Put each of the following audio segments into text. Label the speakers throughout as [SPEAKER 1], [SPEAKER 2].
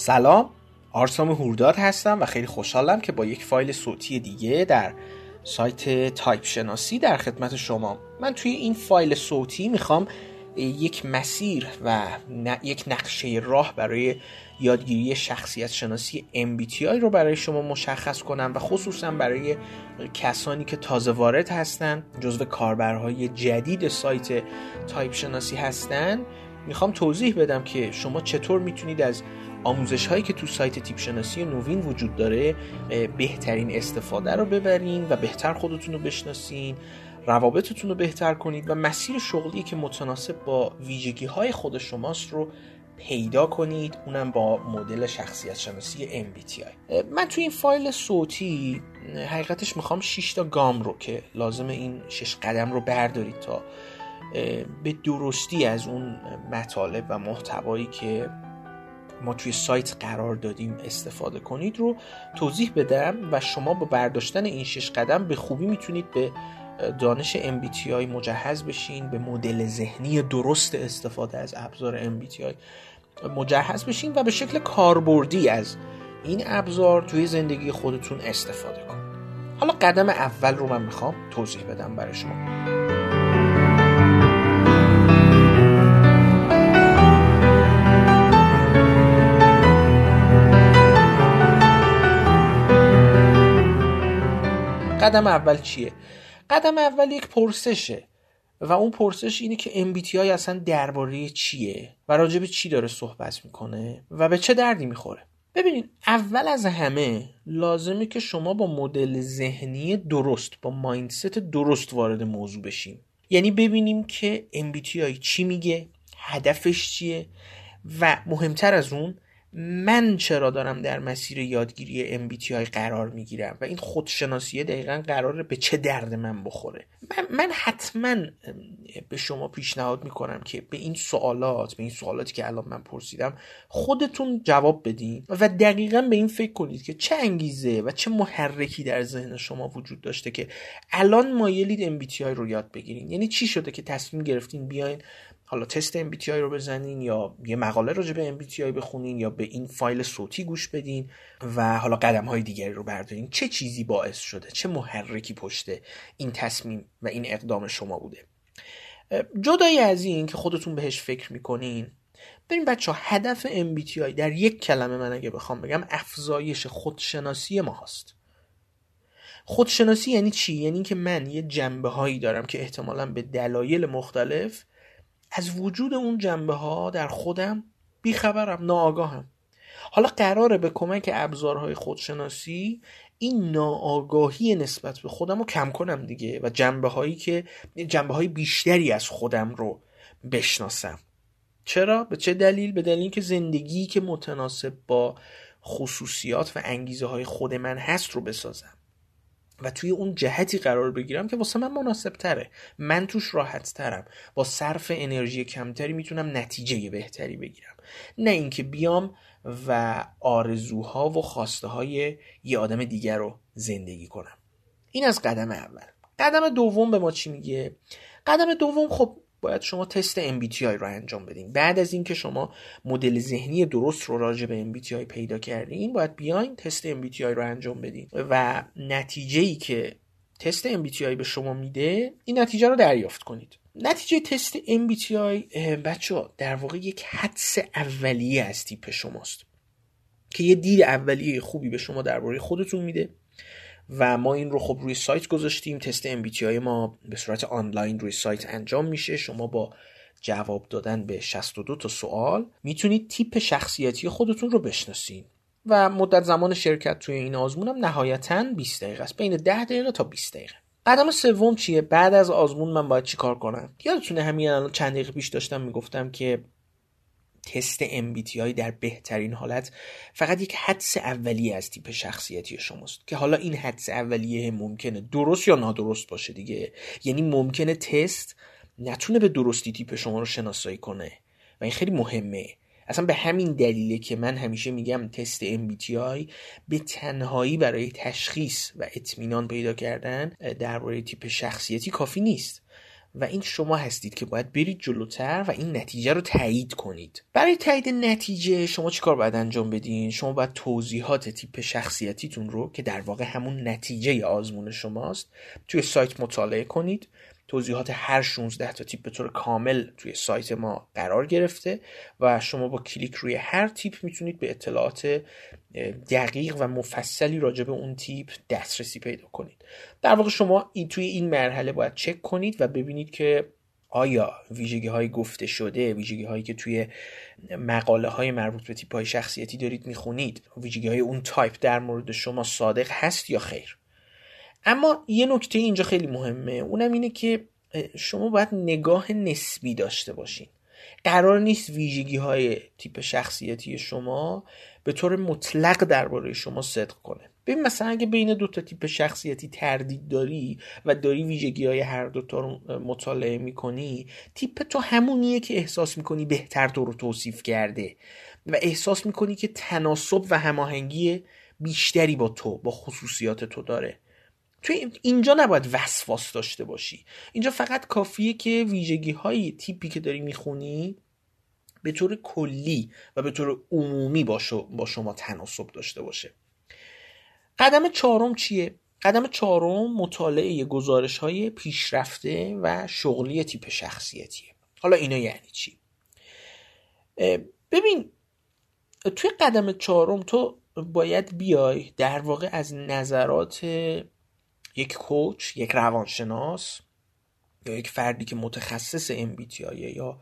[SPEAKER 1] سلام آرسام هورداد هستم و خیلی خوشحالم که با یک فایل صوتی دیگه در سایت تایپ شناسی در خدمت شما. من توی این فایل صوتی می‌خوام یک مسیر و یک نقشه راه برای یادگیری شخصیت شناسی MBTI رو برای شما مشخص کنم و خصوصا برای کسانی که تازه وارد هستن جزو کاربرهای جدید سایت تایپ شناسی هستن می‌خوام توضیح بدم که شما چطور می‌تونید از آموزش هایی که تو سایت تیپ شناسی نوین وجود داره بهترین استفاده رو ببرین و بهتر خودتون رو بشناسین روابطتون رو بهتر کنید و مسیر شغلی که متناسب با ویژگی های خود شماست رو پیدا کنید اونم با مدل شخصیت شناسی MBTI من توی این فایل صوتی حقیقتش می‌خوام 6 تا گام رو که لازم این 6 قدم رو بردارید تا به درستی از اون مطالب و محتوایی که ما توی سایت قرار دادیم استفاده کنید رو توضیح بدم و شما با برداشتن این شش قدم به خوبی می‌تونید به دانش MBTI مجهز بشین به مدل ذهنی درست استفاده از ابزار MBTI مجهز بشین و به شکل کاربردی از این ابزار توی زندگی خودتون استفاده کنید. حالا قدم اول رو من می‌خوام توضیح بدم برای شما. قدم اول چیه؟ قدم اول یک پرسشه. و اون پرسش اینه که MBTI اصلا درباره چیه؟ و راجع به چی داره صحبت می‌کنه؟ و به چه دردی می‌خوره؟ ببینید اول از همه لازمه که شما با مدل ذهنی درست با مایندست درست وارد موضوع بشیم یعنی ببینیم که MBTI چی میگه هدفش چیه و مهمتر از اون من چرا دارم در مسیر یادگیری MBTI قرار می‌گیرم و این خودشناسیه دقیقا قراره به چه درد من بخوره؟ من, من حتما به شما پیشنهاد می‌کنم که به این سوالات به این سوالاتی که الان من پرسیدم خودتون جواب بدین و دقیقا به این فکر کنید که چه انگیزه و چه محرکی در ذهن شما وجود داشته که الان مایلید MBTI رو یاد بگیرین. یعنی چی شده که تصمیم گرفتین بیاین حالا تست MBTI رو بزنین یا یه مقاله راجع به MBTI بخونین یا به این فایل صوتی گوش بدین و حالا قدم های دیگری رو بردارین. چه چیزی باعث شده؟ چه محرکی پشت این تصمیم و این اقدام شما بوده؟ جدای از این که خودتون بهش فکر می‌کنین بریم بچه هدف MBTI در یک کلمه من اگه بخوام بگم افزایش خودشناسی ما هست خودشناسی یعنی چی؟ یعنی اینکه من یه جنبه هایی دارم که احتمالا به دلایل مختلف از وجود اون جنبه ها در خودم بیخبرم ناآگاهم حالا قراره به کمک ابزارهای خودشناسی این ناآگاهی نسبت به خودم رو کم کنم دیگه و جنبه هایی که جنبه های بیشتری از خودم رو بشناسم چرا؟ به چه دلیل؟ به دلیل که زندگی که متناسب با خصوصیات و انگیزه های خود من هست رو بسازم و توی اون جهتی قرار بگیرم که واسه من مناسب تره من توش راحت ترم با صرف انرژی کمتری می‌تونم نتیجه بهتری بگیرم. نه اینکه بیام و آرزوها و خواسته های یه آدم دیگر رو زندگی کنم. این از قدم اول. قدم دوم به ما چی میگه؟ قدم دوم خب باید شما تست MBTI رو انجام بدین. بعد از اینکه شما مدل ذهنی درست رو راجع به MBTI پیدا کردین باید بیاین تست MBTI رو انجام بدین. و نتیجه ای که تست MBTI به شما میده این نتیجه رو دریافت کنید. نتیجه تست MBTI بچه در واقع یک حدس اولیه از تیپ شماست. که یه دید اولیه خوبی به شما درباره خودتون میده. و ما این رو خب روی سایت گذاشتیم. تست MBTI ما به صورت آنلاین روی سایت انجام میشه. شما با جواب دادن به 62 تا سوال می‌تونید تیپ شخصیتی خودتون رو بشناسین. و مدت زمان شرکت توی این آزمون هم نهایتا 20 دقیقه است. بین 10 دقیقه تا 20 دقیقه. قدم سوم چیه؟ بعد از آزمون من باید چیکار کنم؟ یادتونه همین الان چند دقیقه پیش داشتم می‌گفتم که تست MBTI در بهترین حالت فقط یک حدس اولیه از تیپ شخصیتی شماست که حالا این حدس اولیه ممکنه درست یا نادرست باشه دیگه. یعنی ممکنه تست نتونه به درستی تیپ شما رو شناسایی کنه و این خیلی مهمه. اصلا به همین دلیله که من همیشه میگم تست MBTI به تنهایی برای تشخیص و اطمینان پیدا کردن درباره تیپ شخصیتی کافی نیست. و این شما هستید که باید برید جلوتر و این نتیجه رو تایید کنید. برای تایید نتیجه شما چیکار باید انجام بدین؟ شما باید توضیحات تیپ شخصیتیتون رو که در واقع همون نتیجه آزمون شماست توی سایت مطالعه کنید. توضیحات هر 16 تا تیپ به طور کامل توی سایت ما قرار گرفته و شما با کلیک روی هر تیپ می‌تونید به اطلاعات دقیق و مفصلی راجع به اون تیپ دسترسی پیدا کنید. در واقع شما توی این مرحله باید چک کنید و ببینید که آیا ویژگی های گفته شده ویژگی هایی که توی مقاله های مربوط به تیپ های شخصیتی دارید می‌خونید ویژگی های اون تایپ در مورد شما صادق هست یا خیر؟ اما یه نکته اینجا خیلی مهمه اونم اینه که شما باید نگاه نسبی داشته باشین. قرار نیست ویژگی های تیپ شخصیتی شما به طور مطلق درباره شما صدق کنه. ببین مثلا اگه بین دو تا تیپ شخصیتی تردید داری و داری ویژگی های هر دو تا رو مطالعه می‌کنی تیپ تو همونیه که احساس می‌کنی بهتر تو رو توصیف کرده و احساس می‌کنی که تناسب و هماهنگی بیشتری با تو با خصوصیات تو داره. توی اینجا نباید وسواس داشته باشی. اینجا فقط کافیه که ویژگی های تیپی که داری می‌خونی به طور کلی و به طور عمومی با, شما تناسب داشته باشه قدم چهارم چیه؟ قدم چهارم مطالعه گزارش های پیشرفته و شغلی تیپ شخصیتیه حالا اینا یعنی چی؟ ببین توی قدم چهارم تو باید بیای در واقع از نظرات یک کوچ یک روانشناس یا یک فردی که متخصص MBTI یا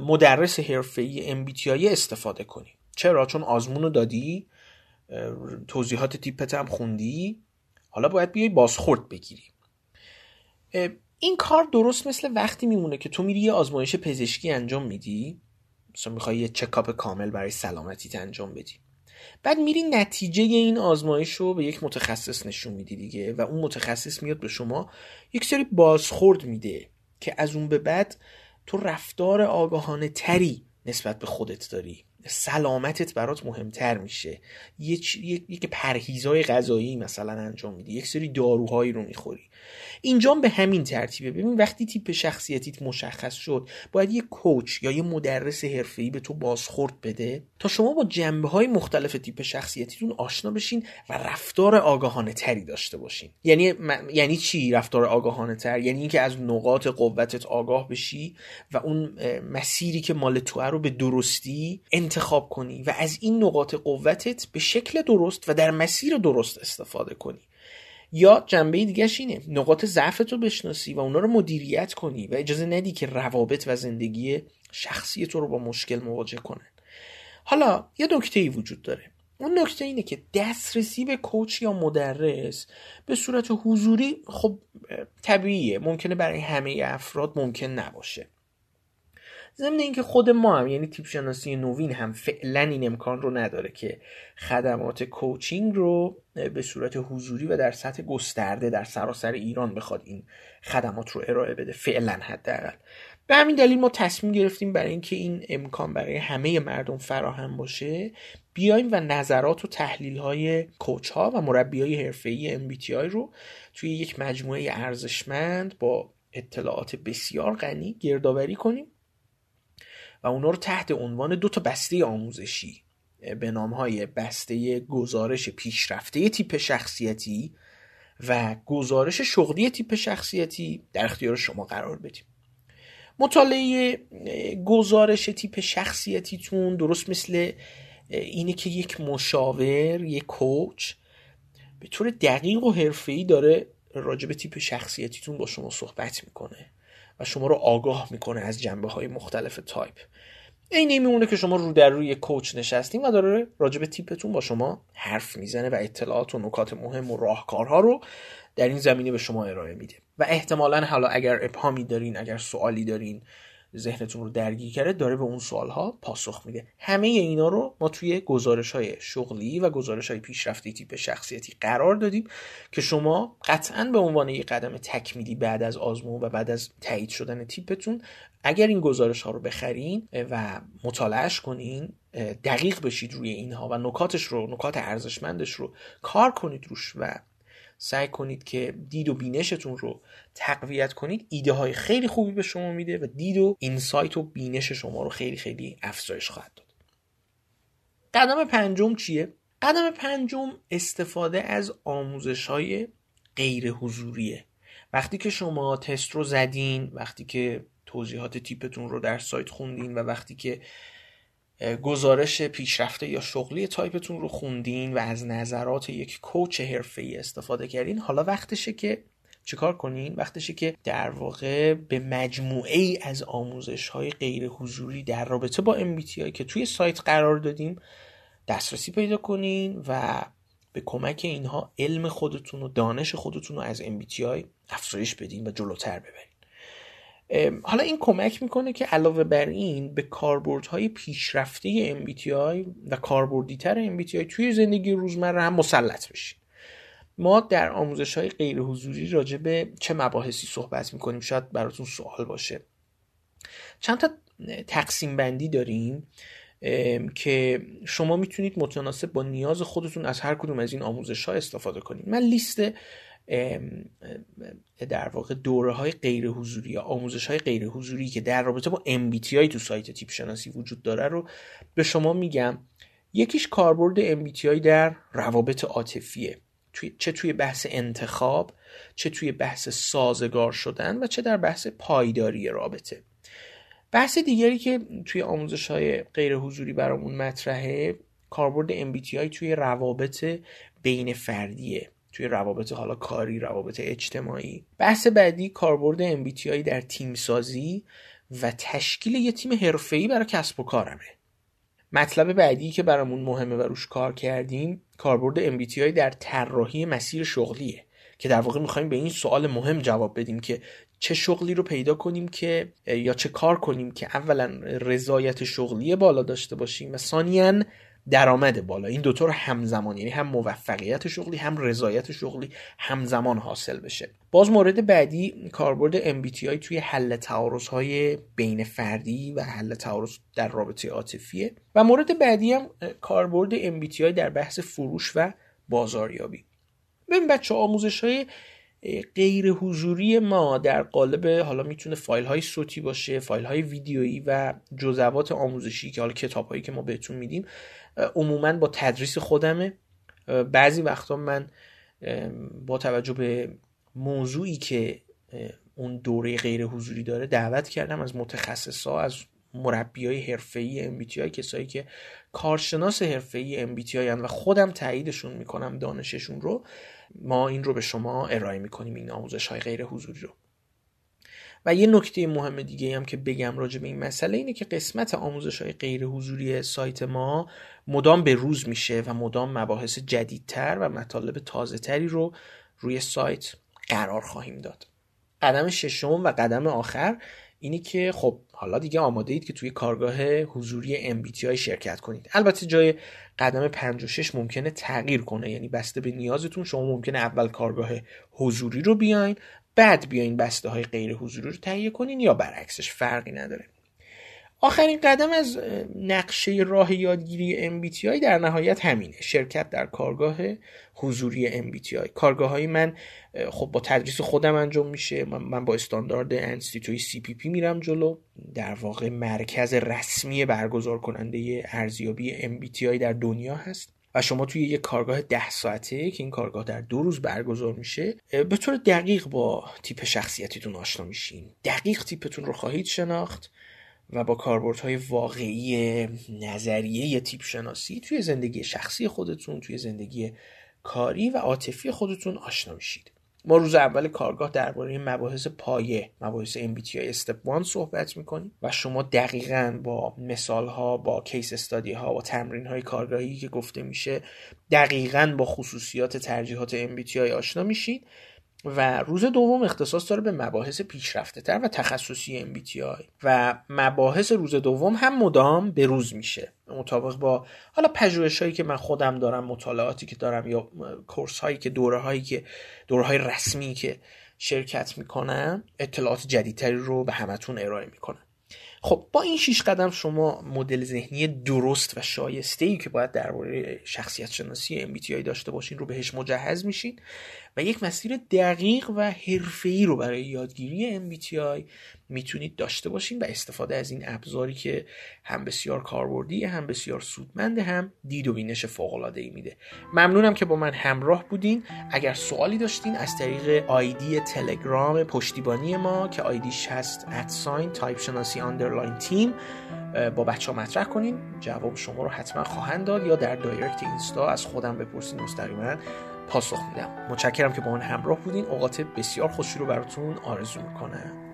[SPEAKER 1] مدرس حرفه‌ای MBTI استفاده کنی چرا؟ چون آزمون رو دادی توضیحات تیپت هم خوندی. حالا باید بیای بازخورد بگیری. این کار درست مثل وقتی میمونه که تو میری یه آزمایش پزشکی انجام میدی. مثلا می‌خوای یه چکاپ کامل برای سلامتیت انجام بدی. بعد میری نتیجه این آزمایش رو به یک متخصص نشون میدی دیگه و اون متخصص میاد به شما یک سری بازخورد میده که از اون به بعد تو رفتار آگاهانه تری نسبت به خودت داری. سلامتت برات مهمتر میشه. یک یک پرهیزای غذایی مثلا انجام میدی. یک سری داروهایی رو می‌خوری. اینجا به همین ترتیبه. ببین وقتی تیپ شخصیتیت مشخص شد باید یه کوچ یا یه مدرس حرفه‌ای به تو بازخورد بده تا شما با جنبه های مختلف تیپ شخصیتیتون آشنا بشین و رفتار آگاهانه تری داشته باشین. یعنی یعنی چی رفتار آگاهانه تر یعنی اینکه از نقاط قوتت آگاه بشی و اون مسیری که مال تو رو به درستی انتخاب کنی و از این نقاط قوتت به شکل درست و در مسیر درست استفاده کنی. یا جنبه دیگهش اینه نقاط ضعفت رو بشناسی و اونا رو مدیریت کنی و اجازه ندی که روابط و زندگی شخصی تو رو با مشکل مواجه کنن. حالا یه نکته ای وجود داره. اون نکته اینه که دسترسی به کوچ یا مدرس به صورت حضوری خب طبیعیه. ممکنه برای همه افراد ممکن نباشه. ضمن اینکه خود ما هم یعنی تیپ شناسی نوین هم فعلا این امکان رو نداره که خدمات کوچینگ رو به صورت حضوری و در سطح گسترده در سراسر ایران بخواد این خدمات رو ارائه بده فعلا حداقل. به همین دلیل ما تصمیم گرفتیم برای اینکه این امکان برای همه مردم فراهم باشه بیایم و نظرات و تحلیل های کوچ ها و مربی های حرفه ای MBTI رو توی یک مجموعه ارزشمند با اطلاعات بسیار غنی گردآوری کنیم. و اونا رو تحت عنوان دو تا بسته آموزشی به نام های بسته گزارش پیشرفته تیپ شخصیتی و گزارش شغلی تیپ شخصیتی در اختیار شما قرار بدیم. مطالعه گزارش تیپ شخصیتیتون درست مثل اینه که یک مشاور یک coach به طور دقیق و حرفه‌ای داره راجع به تیپ شخصیتیتون با شما صحبت می‌کنه. شما رو آگاه می‌کنه از جنبه های مختلف تایپ. این میمونه که شما رو در روی coach نشستین و داره راجع به تیپتون با شما حرف می‌زنه و اطلاعات و نکات مهم و راهکارها رو در این زمینه به شما ارائه میده. و احتمالا حالا اگر ابهامی دارین اگر سوالی دارین ذهنتون رو درگیر کرده داره به اون سوال ها پاسخ میده. همه اینا رو ما توی گزارش های شغلی و گزارش های پیشرفتی تیپ شخصیتی قرار دادیم که شما قطعا به عنوان یک قدم تکمیلی بعد از آزمون و بعد از تایید شدن تیپتون اگر این گزارش ها رو بخرین و مطالعهش کنین دقیق بشید روی اینها و نکاتش رو نکات ارزشمندش رو کار کنید روش و سعی کنید که دید و بینشتون رو تقویت کنید. ایده های خیلی خوبی به شما میده و دید و insight و بینش شما رو خیلی خیلی افزایش خواهد داد. قدم پنجم چیه؟ قدم پنجم استفاده از آموزش های غیر حضوریه وقتی که شما تست رو زدین وقتی که توضیحات تیپتون رو در سایت خوندین و وقتی که گزارش پیشرفته یا شغلی تایپتون رو خوندین و از نظرات یک coach حرفه‌ای استفاده کردین. حالا وقتشه که چیکار کنین؟ وقتشه که در واقع به مجموعه ای از آموزش های غیر حضوری در رابطه با MBTI که توی سایت قرار دادیم دسترسی پیدا کنین و به کمک اینها علم خودتون و دانش خودتون رو از MBTI افزایش بدین و جلوتر ببرین. حالا این کمک می‌کنه که علاوه بر این به کاربردهای پیشرفته MBTI و کاربردیتر MBTI توی زندگی روزمره هم مسلط بشیم ما در آموزش های غیر حضوری راجع به چه مباحثی صحبت می‌کنیم؟ شاید براتون سوال باشه. چند تا تقسیم بندی داریم که شما می‌تونید متناسب با نیاز خودتون از هر کدوم از این آموزش ها استفاده کنید. من لیست در واقع دوره های غیر حضوری یا آموزش های غیر حضوری که در رابطه با MBTI تو سایت تیپ شناسی وجود داره رو به شما میگم. یکیش کاربرد MBTI در روابط عاطفیه. چه توی بحث انتخاب چه توی بحث سازگار شدن و چه در بحث پایداری رابطه. بحث دیگری که توی آموزش های غیر حضوری برامون مطرحه کاربرد MBTI توی روابط بین فردیه. توی روابط حالا کاری روابط اجتماعی. بحث بعدی کاربرد MBTI در تیم سازی و تشکیل یه تیم حرفه‌ای برای کسب و کارمه. مطلب بعدی که برامون مهمه و روش کار کردیم کاربرد MBTI در طراحی مسیر شغلیه. که در واقع می‌خوایم به این سوال مهم جواب بدیم که چه شغلی رو پیدا کنیم که یا چه کار کنیم که اولا رضایت شغلی بالا داشته باشیم. و ثانیا درآمد بالا. این دوتا رو همزمان یعنی هم موفقیت شغلی هم رضایت شغلی همزمان حاصل بشه. باز مورد بعدی کاربرد MBTI توی حل تعارض های بین فردی و حل تعارض در رابطه عاطفیه. و مورد بعدی هم کاربرد MBTI در بحث فروش و بازاریابی. ببین بچه آموزش های غیر حضوری ما در قالب حالا می‌تونه فایل های صوتی باشه فایل های ویدیویی و جزوات آموزشی که حالا کتاب هایی که ما بهتون میدیم عموما با تدریس خودمه. بعضی وقتا من با توجه به موضوعی که اون دوره غیر حضوری داره دعوت کردم از متخصصا از مربی های حرفه ای MBTI کسایی که کارشناس حرفه ای MBTI و خودم تاییدشون می‌کنم دانششون رو ما این رو به شما ارائه می‌کنیم این آموزش های غیر حضوری رو. و یه نکته مهم دیگه هم که بگم راجع به این مسئله اینه که قسمت آموزش های غیر حضوری سایت ما مدام به روز میشه و مدام مباحث جدیدتر و مطالب تازه تری رو روی سایت قرار خواهیم داد. قدم ششم و قدم آخر اینی که خب حالا دیگه آماده اید که توی کارگاه حضوری MBTI شرکت کنید. البته جای قدم 5 و 6 ممکنه تغییر کنه یعنی بسته به نیازتون شما ممکنه اول کارگاه حضوری رو بیاین بعد بیاین بسته های غیر حضوری رو تهیه کنین یا برعکسش فرقی نداره. آخرین قدم از نقشه راه یادگیری MBTI در نهایت همینه. شرکت در کارگاه حضوری MBTI کارگاه های من خب با تدریس خودم انجام میشه. من با استاندارد انستیتوی CPP میرم جلو. در واقع مرکز رسمی برگزار کننده ارزیابی MBTI در دنیا هست. و شما توی یک کارگاه ده ساعته که این کارگاه در دو روز برگزار میشه به طور دقیق با تیپ شخصیتیتون آشنا میشین. دقیق تیپتون رو خواهید شناخت و با کاربردهای واقعی نظریه تیپ شناسی توی زندگی شخصی خودتون توی زندگی کاری و عاطفی خودتون آشنا میشید. ما روز اول کارگاه درباره مباحث پایه مباحث MBTI استپ 1 صحبت می‌کنیم و شما دقیقا با مثال ها با کیس استادی ها و تمرین های کارگاهی که گفته میشه دقیقا با خصوصیات ترجیحات MBTI آشنا میشید. و روز دوم اختصاص داره به مباحث پیشرفته تر و تخصصی MBTI و مباحث روز دوم هم مدام به روز میشه مطابق با حالا پژوهش هایی که من خودم دارم مطالعاتی که دارم یا کورس هایی که دوره هایی که دوره های رسمی که شرکت می‌کنم اطلاعات جدیدتری رو به همتون ارائه می‌کنم. خب با این شیش قدم شما مدل ذهنی درست و شایسته ای که باید درباره شخصیت شناسی MBTI داشته باشین رو بهش مجهز میشین. و یک مسیر دقیق و حرفه‌ای رو برای یادگیری MBTI می‌تونید داشته باشین و استفاده از این ابزاری که هم بسیار کاربردی هم بسیار سودمند هم دید و بینش فوق العاده ای میده. ممنونم که با من همراه بودین. اگر سوالی داشتین از طریق آیدی تلگرام پشتیبانی ما که آیدیش هست at sign تایپ شناسی underline team با بچه ها مطرح کنین. جواب شما رو حتما خواهند داد یا در direct اینستا از خودم بپرسین مستقیما پاسخ میدم. متشکرم که با من همراه بودین. اوقات بسیار خوشی رو براتون آرزو می‌کنم.